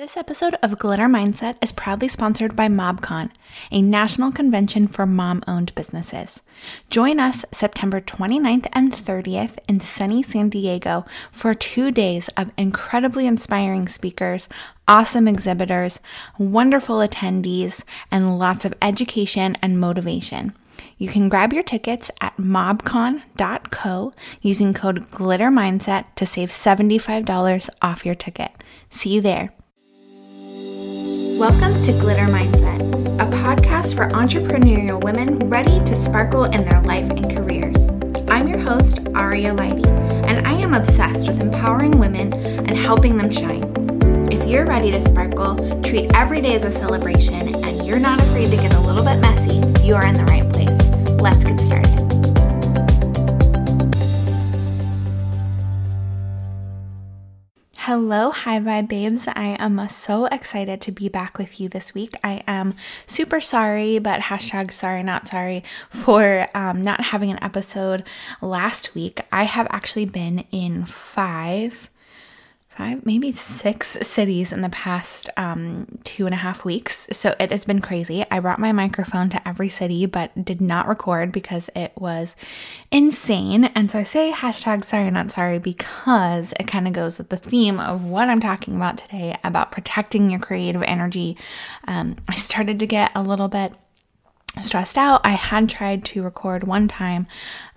This episode of Glitter Mindset is proudly sponsored by MobCon, a national convention for mom owned businesses. Join us September 29th and 30th in sunny San Diego for two days of incredibly inspiring speakers, awesome exhibitors, wonderful attendees, and lots of education and motivation. You can grab your tickets at mobcon.co using code GLITTERMindset to save $75 off your ticket. See you there. Welcome to Glitter Mindset, a podcast for entrepreneurial women ready to sparkle in their life and careers. I'm your host, Aria Lighty, and I am obsessed with empowering women and helping them shine. If you're ready to sparkle, treat every day as a celebration, and you're not afraid to get a little bit messy, you are in the right place. Let's get started. Hello, High Vibe Babes. I am so excited to be back with you this week. I am super sorry, but hashtag sorry, not sorry, for um, not having an episode last week. I have actually been in five five, maybe six cities in the past um, two and a half weeks. So it has been crazy. I brought my microphone to every city, but did not record because it was insane. And so I say hashtag sorry, not sorry, because it kind of goes with the theme of what I'm talking about today about protecting your creative energy. Um, I started to get a little bit stressed out. I had tried to record one time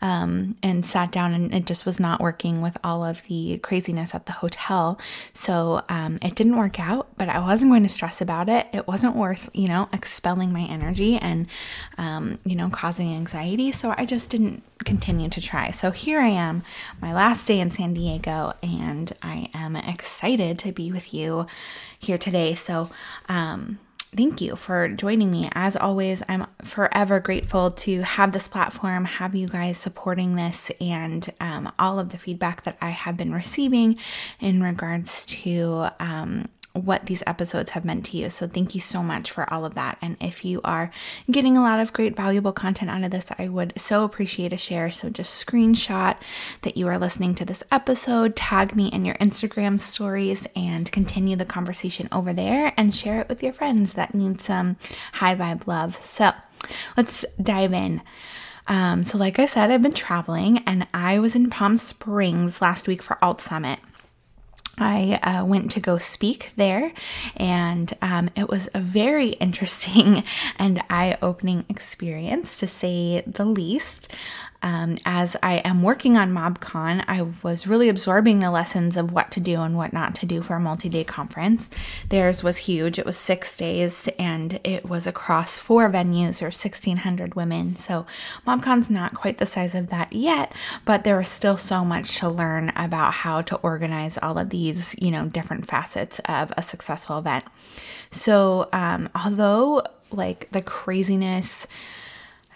um, and sat down, and it just was not working with all of the craziness at the hotel. So um, it didn't work out, but I wasn't going to stress about it. It wasn't worth, you know, expelling my energy and, um, you know, causing anxiety. So I just didn't continue to try. So here I am, my last day in San Diego, and I am excited to be with you here today. So, um, thank you for joining me. As always, I'm forever grateful to have this platform, have you guys supporting this, and um, all of the feedback that I have been receiving in regards to um, what these episodes have meant to you. So, thank you so much for all of that. And if you are getting a lot of great, valuable content out of this, I would so appreciate a share. So, just screenshot that you are listening to this episode, tag me in your Instagram stories, and continue the conversation over there and share it with your friends that need some high vibe love. So, let's dive in. Um, so, like I said, I've been traveling and I was in Palm Springs last week for Alt Summit. I uh, went to go speak there, and um, it was a very interesting and eye opening experience to say the least. Um, as I am working on MobCon, I was really absorbing the lessons of what to do and what not to do for a multi day conference. Theirs was huge, it was six days and it was across four venues or 1,600 women. So MobCon's not quite the size of that yet, but there was still so much to learn about how to organize all of these, you know, different facets of a successful event. So, um, although like the craziness,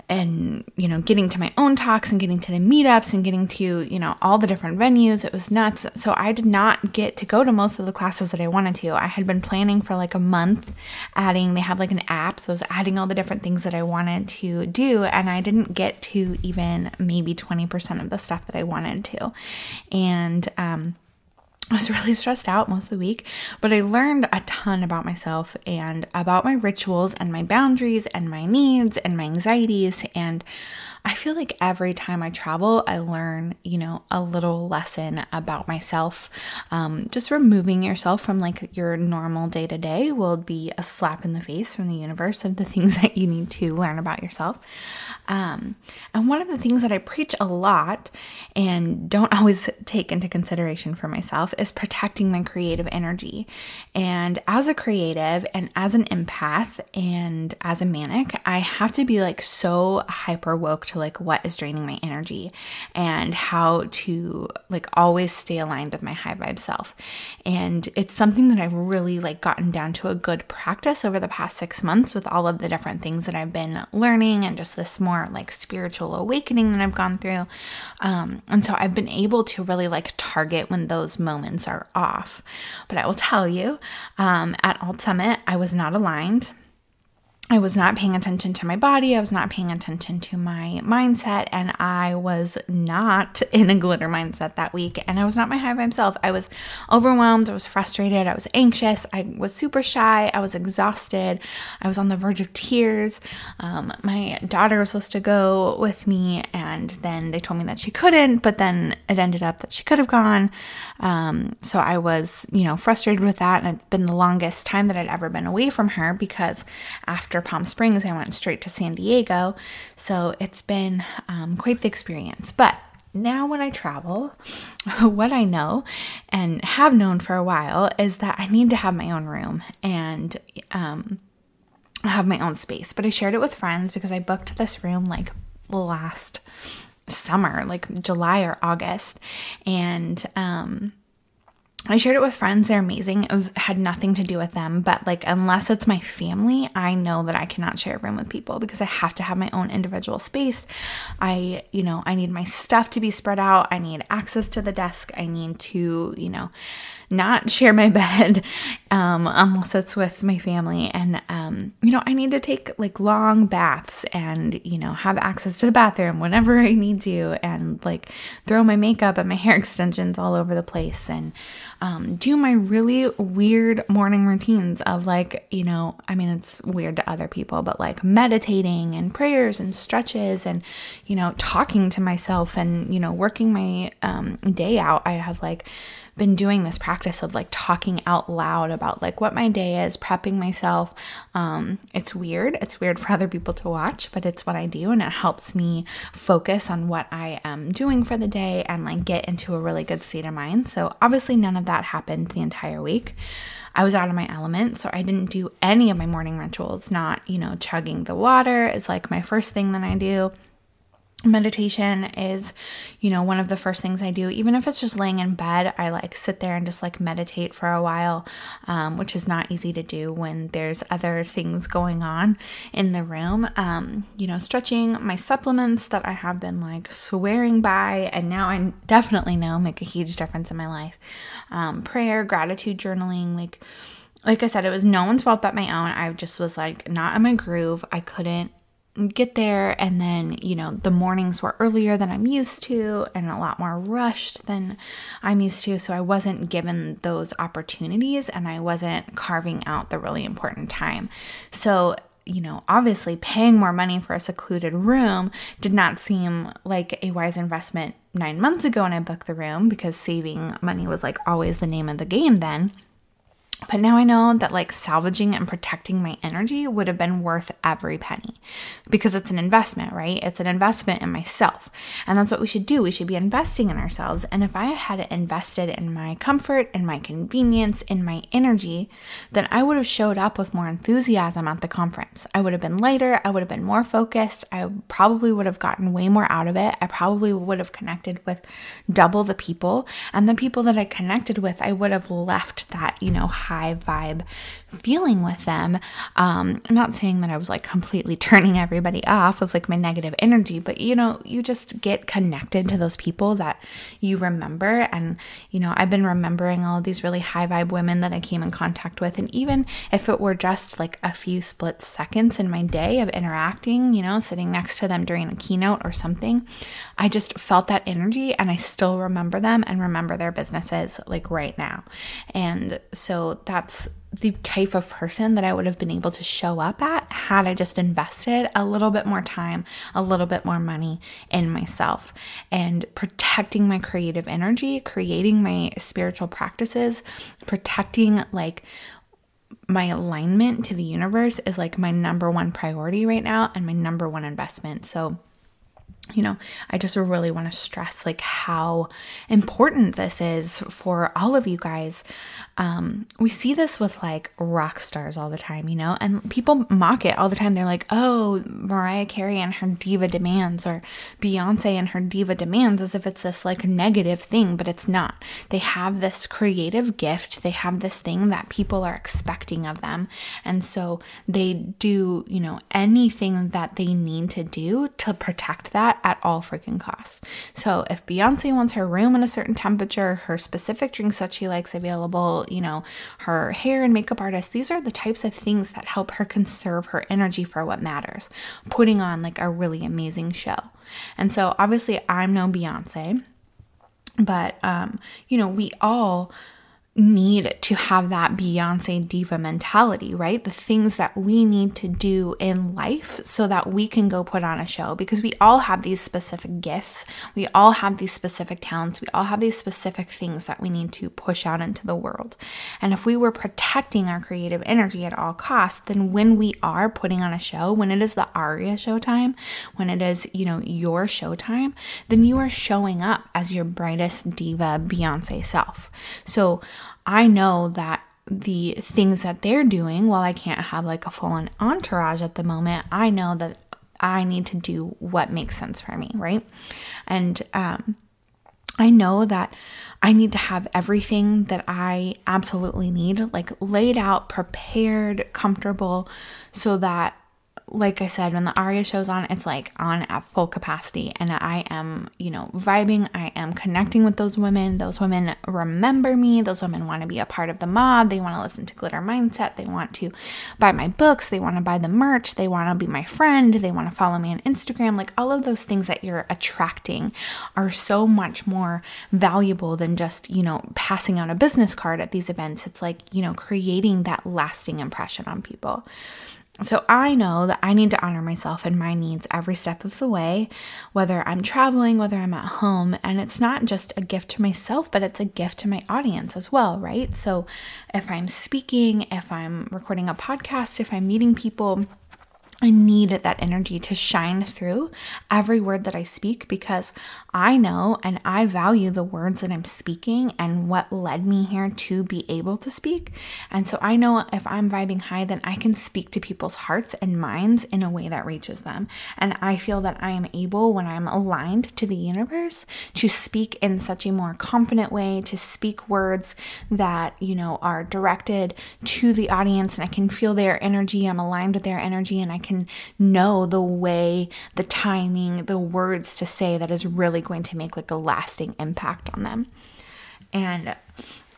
and you know getting to my own talks and getting to the meetups and getting to you know all the different venues. It was nuts. So i did not get to go to most of the classes that i wanted to. I had been planning for like a month adding they have like an app so i was adding all the different things that i wanted to do and i didn't get to even maybe 20% of the stuff that i wanted to. And um I was really stressed out most of the week, but I learned a ton about myself and about my rituals and my boundaries and my needs and my anxieties. And I feel like every time I travel, I learn, you know, a little lesson about myself. Um, just removing yourself from like your normal day to day will be a slap in the face from the universe of the things that you need to learn about yourself. Um, and one of the things that I preach a lot and don't always take into consideration for myself is protecting my creative energy. And as a creative and as an empath and as a manic, I have to be like so hyper woke to like what is draining my energy and how to like always stay aligned with my high vibe self. And it's something that I've really like gotten down to a good practice over the past six months with all of the different things that I've been learning and just this more like spiritual awakening that I've gone through. Um, and so I've been able to really like target when those moments are off. But I will tell you, um, at Alt Summit, I was not aligned. I was not paying attention to my body. I was not paying attention to my mindset. And I was not in a glitter mindset that week. And I was not my high vibe self. I was overwhelmed. I was frustrated. I was anxious. I was super shy. I was exhausted. I was on the verge of tears. Um, my daughter was supposed to go with me. And then they told me that she couldn't. But then it ended up that she could have gone. Um, so I was, you know, frustrated with that. And it's been the longest time that I'd ever been away from her because after after Palm Springs, I went straight to San Diego. So it's been um, quite the experience. But now when I travel, what I know and have known for a while is that I need to have my own room and um, have my own space. But I shared it with friends because I booked this room like last summer, like July or August. And um, I shared it with friends. They're amazing. It was had nothing to do with them, but like unless it's my family, I know that I cannot share a room with people because I have to have my own individual space. I, you know, I need my stuff to be spread out. I need access to the desk. I need to, you know, not share my bed um, unless it's with my family. And, um, you know, I need to take like long baths and, you know, have access to the bathroom whenever I need to and like throw my makeup and my hair extensions all over the place and um, do my really weird morning routines of like, you know, I mean, it's weird to other people, but like meditating and prayers and stretches and, you know, talking to myself and, you know, working my um, day out. I have like, been doing this practice of like talking out loud about like what my day is, prepping myself. Um, it's weird. It's weird for other people to watch, but it's what I do and it helps me focus on what I am doing for the day and like get into a really good state of mind. So obviously none of that happened the entire week. I was out of my element, so I didn't do any of my morning rituals, not, you know, chugging the water It's like my first thing that I do meditation is you know one of the first things i do even if it's just laying in bed i like sit there and just like meditate for a while um, which is not easy to do when there's other things going on in the room um, you know stretching my supplements that i have been like swearing by and now i definitely know make a huge difference in my life um, prayer gratitude journaling like like I said, it was no one's fault but my own. I just was like not in my groove. I couldn't get there and then you know the mornings were earlier than i'm used to and a lot more rushed than i'm used to so i wasn't given those opportunities and i wasn't carving out the really important time so you know, obviously paying more money for a secluded room did not seem like a wise investment nine months ago when I booked the room because saving money was like always the name of the game then. But now I know that like salvaging and protecting my energy would have been worth every penny because it's an investment, right? It's an investment in myself. And that's what we should do. We should be investing in ourselves. And if I had invested in my comfort and my convenience, in my energy, then I would have showed up with more enthusiasm at the conference. I would have been lighter. I would have been more focused. I probably would have gotten way more out of it. I probably would have connected with double the people. And the people that I connected with, I would have left that, you know, high vibe feeling with them. Um, I'm not saying that I was like completely turning everybody off of like my negative energy, but you know, you just get connected to those people that you remember. And, you know, I've been remembering all these really high vibe women that I came in contact with. And even if it were just like a few split seconds in my day of interacting, you know, sitting next to them during a keynote or something, I just felt that energy and I still remember them and remember their businesses like right now. And so that's the type of person that I would have been able to show up at had I just invested a little bit more time, a little bit more money in myself and protecting my creative energy, creating my spiritual practices, protecting like my alignment to the universe is like my number one priority right now and my number one investment. So you know, I just really want to stress like how important this is for all of you guys. Um, we see this with like rock stars all the time, you know, and people mock it all the time. They're like, oh, Mariah Carey and her diva demands, or Beyonce and her diva demands, as if it's this like negative thing, but it's not. They have this creative gift, they have this thing that people are expecting of them. And so they do, you know, anything that they need to do to protect that at all freaking costs. So if Beyonce wants her room in a certain temperature, her specific drinks that she likes available, you know, her hair and makeup artist, these are the types of things that help her conserve her energy for what matters, putting on like a really amazing show. And so obviously I'm no Beyonce, but um, you know, we all need to have that Beyonce diva mentality, right? The things that we need to do in life so that we can go put on a show because we all have these specific gifts. We all have these specific talents. We all have these specific things that we need to push out into the world. And if we were protecting our creative energy at all costs, then when we are putting on a show, when it is the Aria showtime, when it is, you know, your showtime, then you are showing up as your brightest diva Beyonce self. So I know that the things that they're doing, while I can't have like a full on entourage at the moment, I know that I need to do what makes sense for me, right? And um, I know that I need to have everything that I absolutely need, like laid out, prepared, comfortable, so that like I said, when the Aria show's on, it's like on at full capacity. And I am, you know, vibing. I am connecting with those women. Those women remember me. Those women want to be a part of the mob. They want to listen to Glitter Mindset. They want to buy my books. They want to buy the merch. They want to be my friend. They want to follow me on Instagram. Like all of those things that you're attracting are so much more valuable than just, you know, passing out a business card at these events. It's like, you know, creating that lasting impression on people. So I know that I need to honor myself and my needs every step of the way, whether I'm traveling, whether I'm at home. And it's not just a gift to myself, but it's a gift to my audience as well, right? So if I'm speaking, if I'm recording a podcast, if I'm meeting people, I need that energy to shine through every word that I speak because I know and I value the words that I'm speaking and what led me here to be able to speak. And so I know if I'm vibing high, then I can speak to people's hearts and minds in a way that reaches them. And I feel that I am able, when I'm aligned to the universe, to speak in such a more confident way, to speak words that, you know, are directed to the audience and I can feel their energy. I'm aligned with their energy and I can know the way, the timing, the words to say that is really going to make like a lasting impact on them. And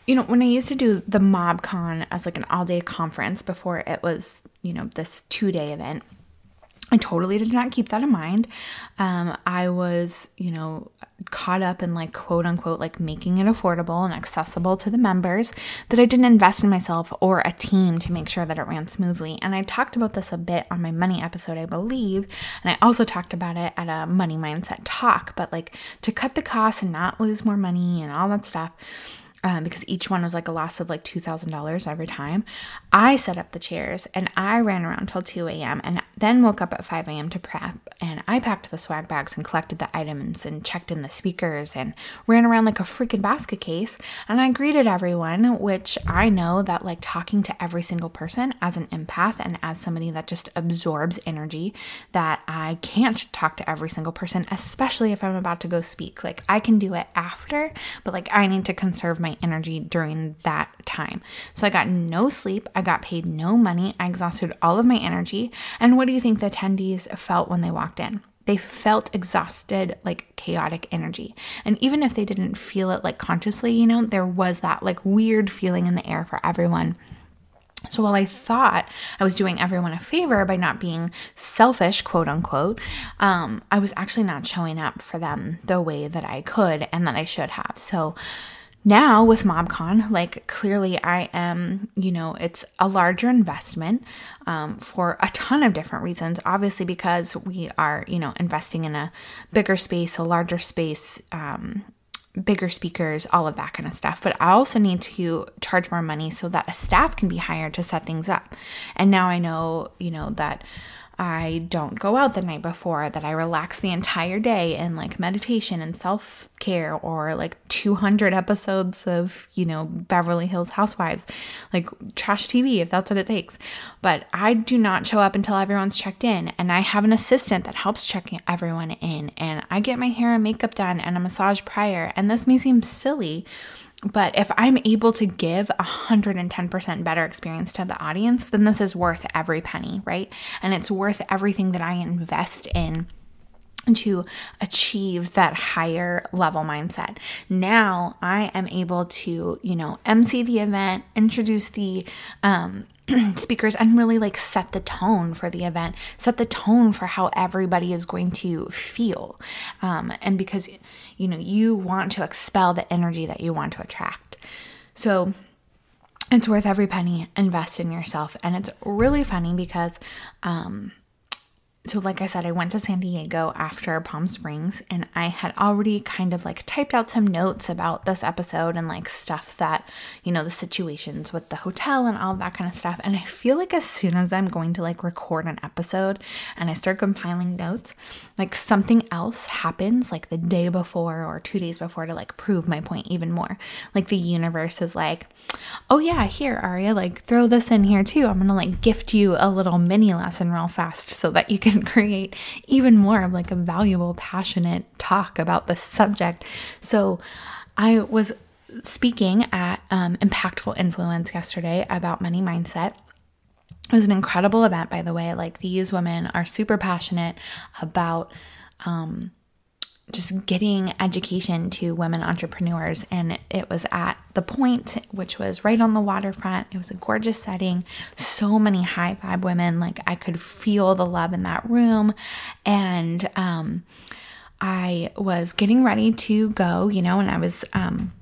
you know, when I used to do the MobCon as like an all-day conference before it was, you know, this two-day event, I totally did not keep that in mind. Um, I was, you know, caught up in like quote unquote, like making it affordable and accessible to the members that I didn't invest in myself or a team to make sure that it ran smoothly. And I talked about this a bit on my money episode, I believe. And I also talked about it at a money mindset talk, but like to cut the costs and not lose more money and all that stuff um, because each one was like a loss of like $2,000 every time. I set up the chairs and I ran around till 2 a.m. and then woke up at 5 a.m. to prep. And I packed the swag bags and collected the items and checked in the speakers and ran around like a freaking basket case. And I greeted everyone, which I know that like talking to every single person as an empath and as somebody that just absorbs energy, that I can't talk to every single person, especially if I'm about to go speak. Like I can do it after, but like I need to conserve my my energy during that time. So I got no sleep, I got paid no money, I exhausted all of my energy. And what do you think the attendees felt when they walked in? They felt exhausted, like chaotic energy. And even if they didn't feel it like consciously, you know, there was that like weird feeling in the air for everyone. So while I thought I was doing everyone a favor by not being selfish, quote unquote, um, I was actually not showing up for them the way that I could and that I should have. So now with MobCon, like clearly I am, you know, it's a larger investment um, for a ton of different reasons. Obviously, because we are, you know, investing in a bigger space, a larger space, um, bigger speakers, all of that kind of stuff. But I also need to charge more money so that a staff can be hired to set things up. And now I know, you know, that I don't go out the night before, that I relax the entire day in like meditation and self care or like 200 episodes of, you know, Beverly Hills Housewives, like trash TV if that's what it takes. But I do not show up until everyone's checked in. And I have an assistant that helps check everyone in. And I get my hair and makeup done and a massage prior. And this may seem silly but if I'm able to give a 110% better experience to the audience, then this is worth every penny, right? And it's worth everything that I invest in to achieve that higher level mindset. Now I am able to, you know, MC the event, introduce the um, speakers, and really like set the tone for the event, set the tone for how everybody is going to feel. Um, and because, you know, you want to expel the energy that you want to attract. So, it's worth every penny. Invest in yourself. And it's really funny because um, so like I said, I went to San Diego after Palm Springs and I had already kind of like typed out some notes about this episode and like stuff that, you know, the situations with the hotel and all that kind of stuff. And I feel like as soon as I'm going to like record an episode and I start compiling notes, like something else happens like the day before or two days before to like prove my point even more. Like the universe is like, oh yeah, here, Aria, like throw this in here too. I'm gonna like gift you a little mini lesson real fast so that you can create even more of like a valuable, passionate talk about the subject. So I was speaking at um, Impactful Influence yesterday about money mindset. It was an incredible event, by the way. Like these women are super passionate about um, just getting education to women entrepreneurs. And it was at the point, which was right on the waterfront. It was a gorgeous setting, so many high vibe women. Like I could feel the love in that room. And um, I was getting ready to go, you know, and I was. Um,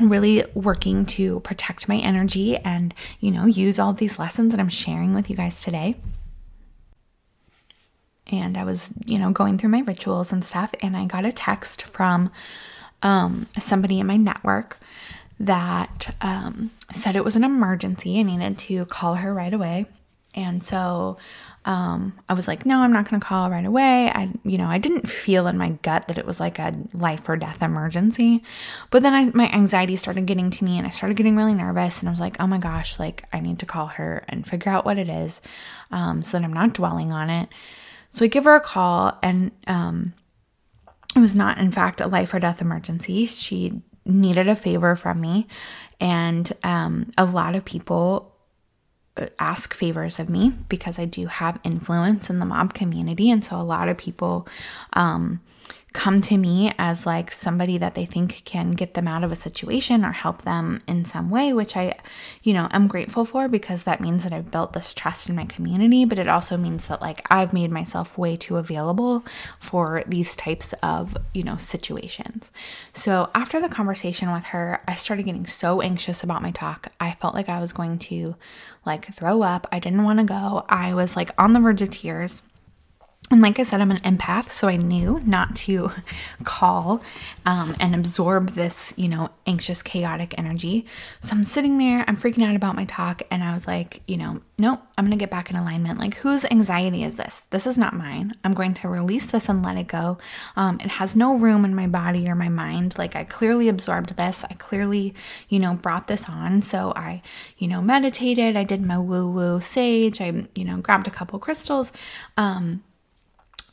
really working to protect my energy and you know use all these lessons that I'm sharing with you guys today and I was, you know, going through my rituals and stuff, and I got a text from um, somebody in my network that um, said it was an emergency. I needed to call her right away. And so um, I was like, no, I'm not going to call right away. I, you know, I didn't feel in my gut that it was like a life or death emergency. But then I, my anxiety started getting to me and I started getting really nervous. And I was like, oh my gosh, like I need to call her and figure out what it is um, so that I'm not dwelling on it. So I give her a call, and um, it was not, in fact, a life or death emergency. She needed a favor from me, and um, a lot of people ask favors of me because I do have influence in the mob community. And so a lot of people um, come to me as like somebody that they think can get them out of a situation or help them in some way, which I, you know, I'm grateful for because that means that I've built this trust in my community, but it also means that like I've made myself way too available for these types of, you know, situations. So after the conversation with her, I started getting so anxious about my talk. I felt like I was going to like throw up. I didn't want to go. I was like on the verge of tears. And like I said, I'm an empath, so I knew not to call um, and absorb this, you know, anxious, chaotic energy. So I'm sitting there, I'm freaking out about my talk, and I was like, you know, nope, I'm gonna get back in alignment. Like, whose anxiety is this? This is not mine. I'm going to release this and let it go. Um, it has no room in my body or my mind. Like, I clearly absorbed this. I clearly, you know, brought this on. So I, you know, meditated. I did my woo woo sage. I, you know, grabbed a couple crystals. Um,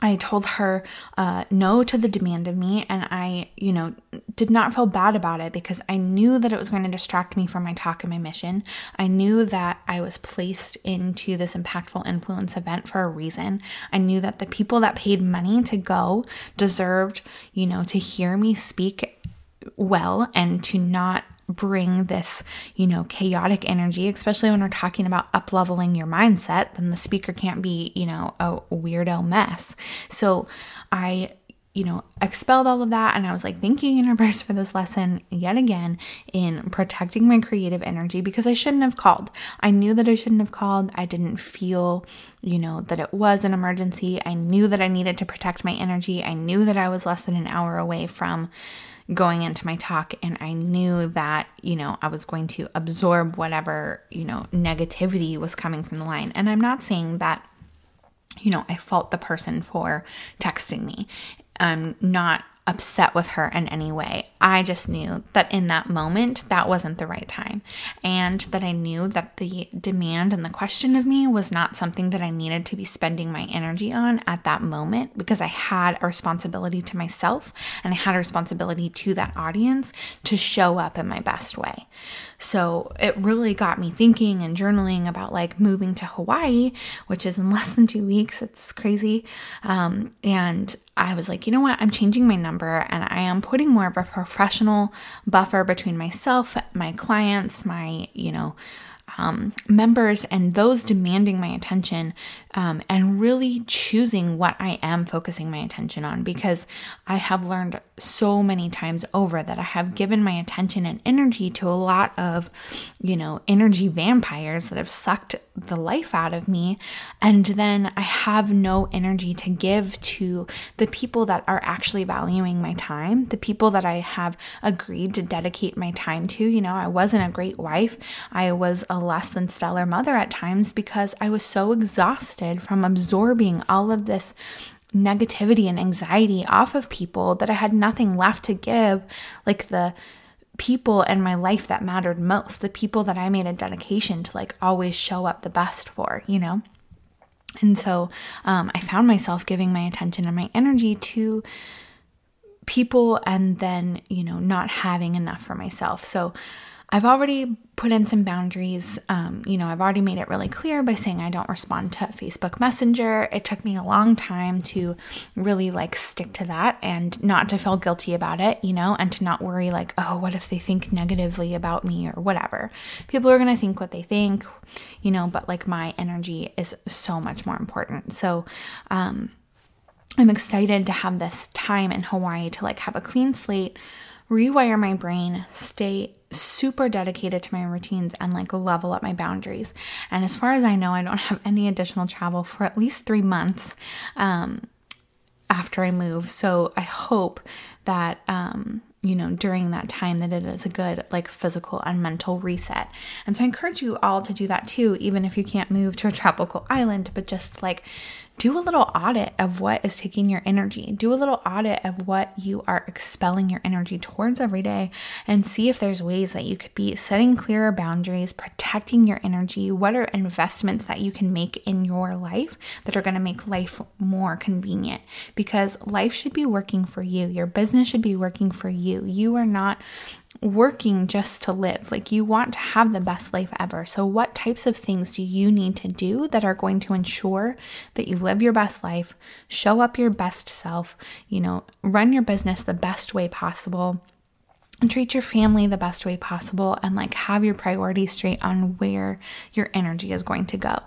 I told her uh, no to the demand of me, and I, you know, did not feel bad about it because I knew that it was going to distract me from my talk and my mission. I knew that I was placed into this impactful influence event for a reason. I knew that the people that paid money to go deserved, you know, to hear me speak well and to not bring this, you know, chaotic energy, especially when we're talking about up leveling your mindset, then the speaker can't be, you know, a weirdo mess. So I you know, expelled all of that. And I was like, thank you, universe, for this lesson yet again in protecting my creative energy because I shouldn't have called. I knew that I shouldn't have called. I didn't feel, you know, that it was an emergency. I knew that I needed to protect my energy. I knew that I was less than an hour away from going into my talk and I knew that, you know, I was going to absorb whatever, you know, negativity was coming from the line. And I'm not saying that you know, I fault the person for texting me. I'm not upset with her in any way. I just knew that in that moment, that wasn't the right time. And that I knew that the demand and the question of me was not something that I needed to be spending my energy on at that moment because I had a responsibility to myself and I had a responsibility to that audience to show up in my best way. So it really got me thinking and journaling about like moving to Hawaii, which is in less than two weeks. It's crazy. Um, and I was like, you know what? I'm changing my number and I am putting more of a professional buffer between myself, my clients, my, you know, um, members and those demanding my attention um, and really choosing what I am focusing my attention on because I have learned so many times over that I have given my attention and energy to a lot of, you know, energy vampires that have sucked the life out of me. And then I have no energy to give to the people that are actually valuing my time, the people that I have agreed to dedicate my time to. You know, I wasn't a great wife, I was a less than stellar mother at times because I was so exhausted from absorbing all of this negativity and anxiety off of people that I had nothing left to give, like the people in my life that mattered most, the people that I made a dedication to like always show up the best for, you know? And so um, I found myself giving my attention and my energy to people and then, you know, not having enough for myself. So I've already put in some boundaries. Um, you know, I've already made it really clear by saying I don't respond to Facebook Messenger. It took me a long time to really like stick to that and not to feel guilty about it, you know, and to not worry like, oh, what if they think negatively about me or whatever. People are going to think what they think, you know, but like my energy is so much more important. So, um, I'm excited to have this time in Hawaii to like have a clean slate, rewire my brain, stay super dedicated to my routines and like level up my boundaries. And as far as I know, I don't have any additional travel for at least three months um, after I move. So I hope that. Um, you know, during that time, that it is a good, like, physical and mental reset. And so I encourage you all to do that too, even if you can't move to a tropical island, but just like do a little audit of what is taking your energy. Do a little audit of what you are expelling your energy towards every day and see if there's ways that you could be setting clearer boundaries, protecting your energy. What are investments that you can make in your life that are going to make life more convenient? Because life should be working for you. Your business should be working for you. You are not working just to live. Like you want to have the best life ever. So, what types of things do you need to do that are going to ensure that you live your best life, show up your best self, you know, run your business the best way possible? And treat your family the best way possible and like have your priorities straight on where your energy is going to go.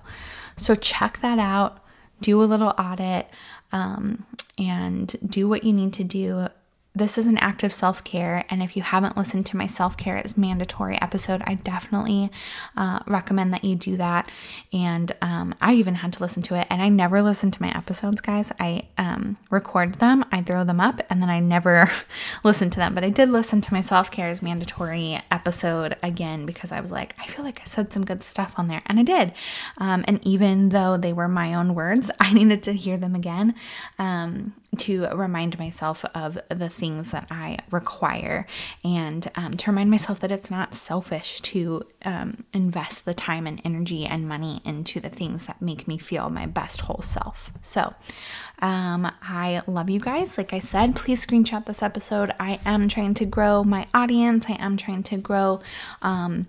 So, check that out, do a little audit, um, and do what you need to do this is an act of self care. And if you haven't listened to my self care is mandatory episode, I definitely uh, recommend that you do that. And um, I even had to listen to it. And I never listen to my episodes, guys. I um, record them, I throw them up, and then I never listen to them. But I did listen to my self care is mandatory episode again because I was like, I feel like I said some good stuff on there. And I did. Um, and even though they were my own words, I needed to hear them again um, to remind myself of the things that I require and um, to remind myself that it's not selfish to um, invest the time and energy and money into the things that make me feel my best whole self. So, um, I love you guys. Like I said, please screenshot this episode. I am trying to grow my audience, I am trying to grow. Um,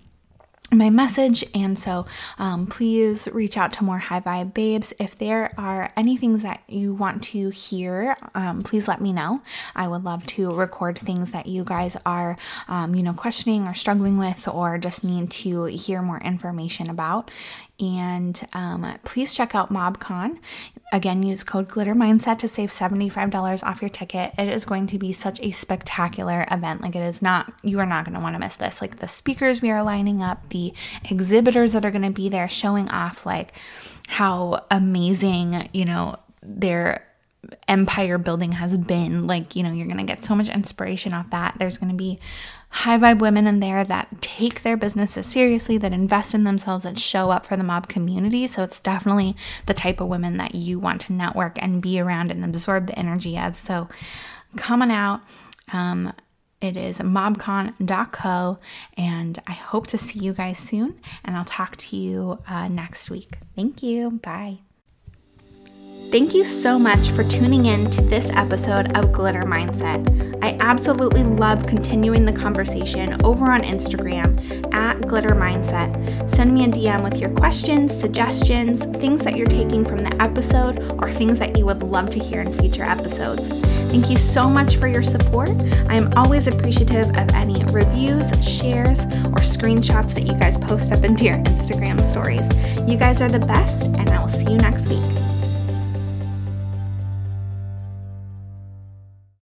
my message. And so um, please reach out to more high vibe babes. If there are any things that you want to hear, um, please let me know. I would love to record things that you guys are, um, you know, questioning or struggling with or just need to hear more information about. And um, please check out MobCon. Again, use code Glitter Mindset to save $75 off your ticket. It is going to be such a spectacular event. Like, it is not, you are not going to want to miss this. Like, the speakers we are lining up, the exhibitors that are going to be there showing off, like, how amazing, you know, their empire building has been. Like, you know, you're going to get so much inspiration off that. There's going to be high vibe women in there that take their businesses seriously, that invest in themselves, that show up for the mob community. So it's definitely the type of women that you want to network and be around and absorb the energy of. So coming out. Um, it is mobcon.co, and I hope to see you guys soon. And I'll talk to you uh, next week. Thank you. Bye. Thank you so much for tuning in to this episode of Glitter Mindset. I absolutely love continuing the conversation over on Instagram at Glitter Mindset. Send me a DM with your questions, suggestions, things that you're taking from the episode, or things that you would love to hear in future episodes. Thank you so much for your support. I am always appreciative of any reviews, shares, or screenshots that you guys post up into your Instagram stories. You guys are the best, and I will see you next week.